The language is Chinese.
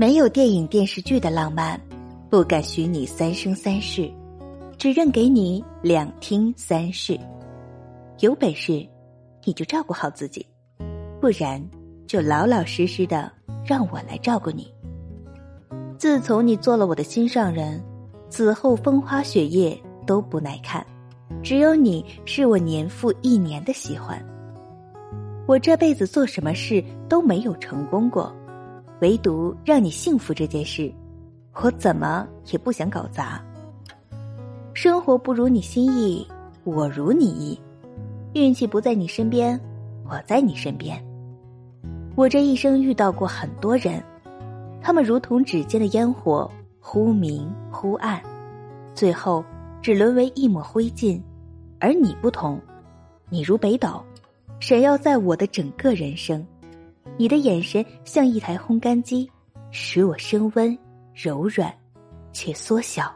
没有电影电视剧的浪漫，不敢许你三生三世，只认给你两厅三室。有本事，你就照顾好自己，不然就老老实实的让我来照顾你。自从你做了我的心上人，此后风花雪月都不耐看，只有你是我年复一年的喜欢。我这辈子做什么事都没有成功过，唯独让你幸福这件事，我怎么也不想搞砸。生活不如你心意，我如你意，运气不在你身边，我在你身边。我这一生遇到过很多人。他们如同指尖的烟火，忽明忽暗，最后只沦为一抹灰烬。而你不同，你如北斗，闪耀在我的整个人生。你的眼神像一台烘干机，使我升温柔软，却缩小。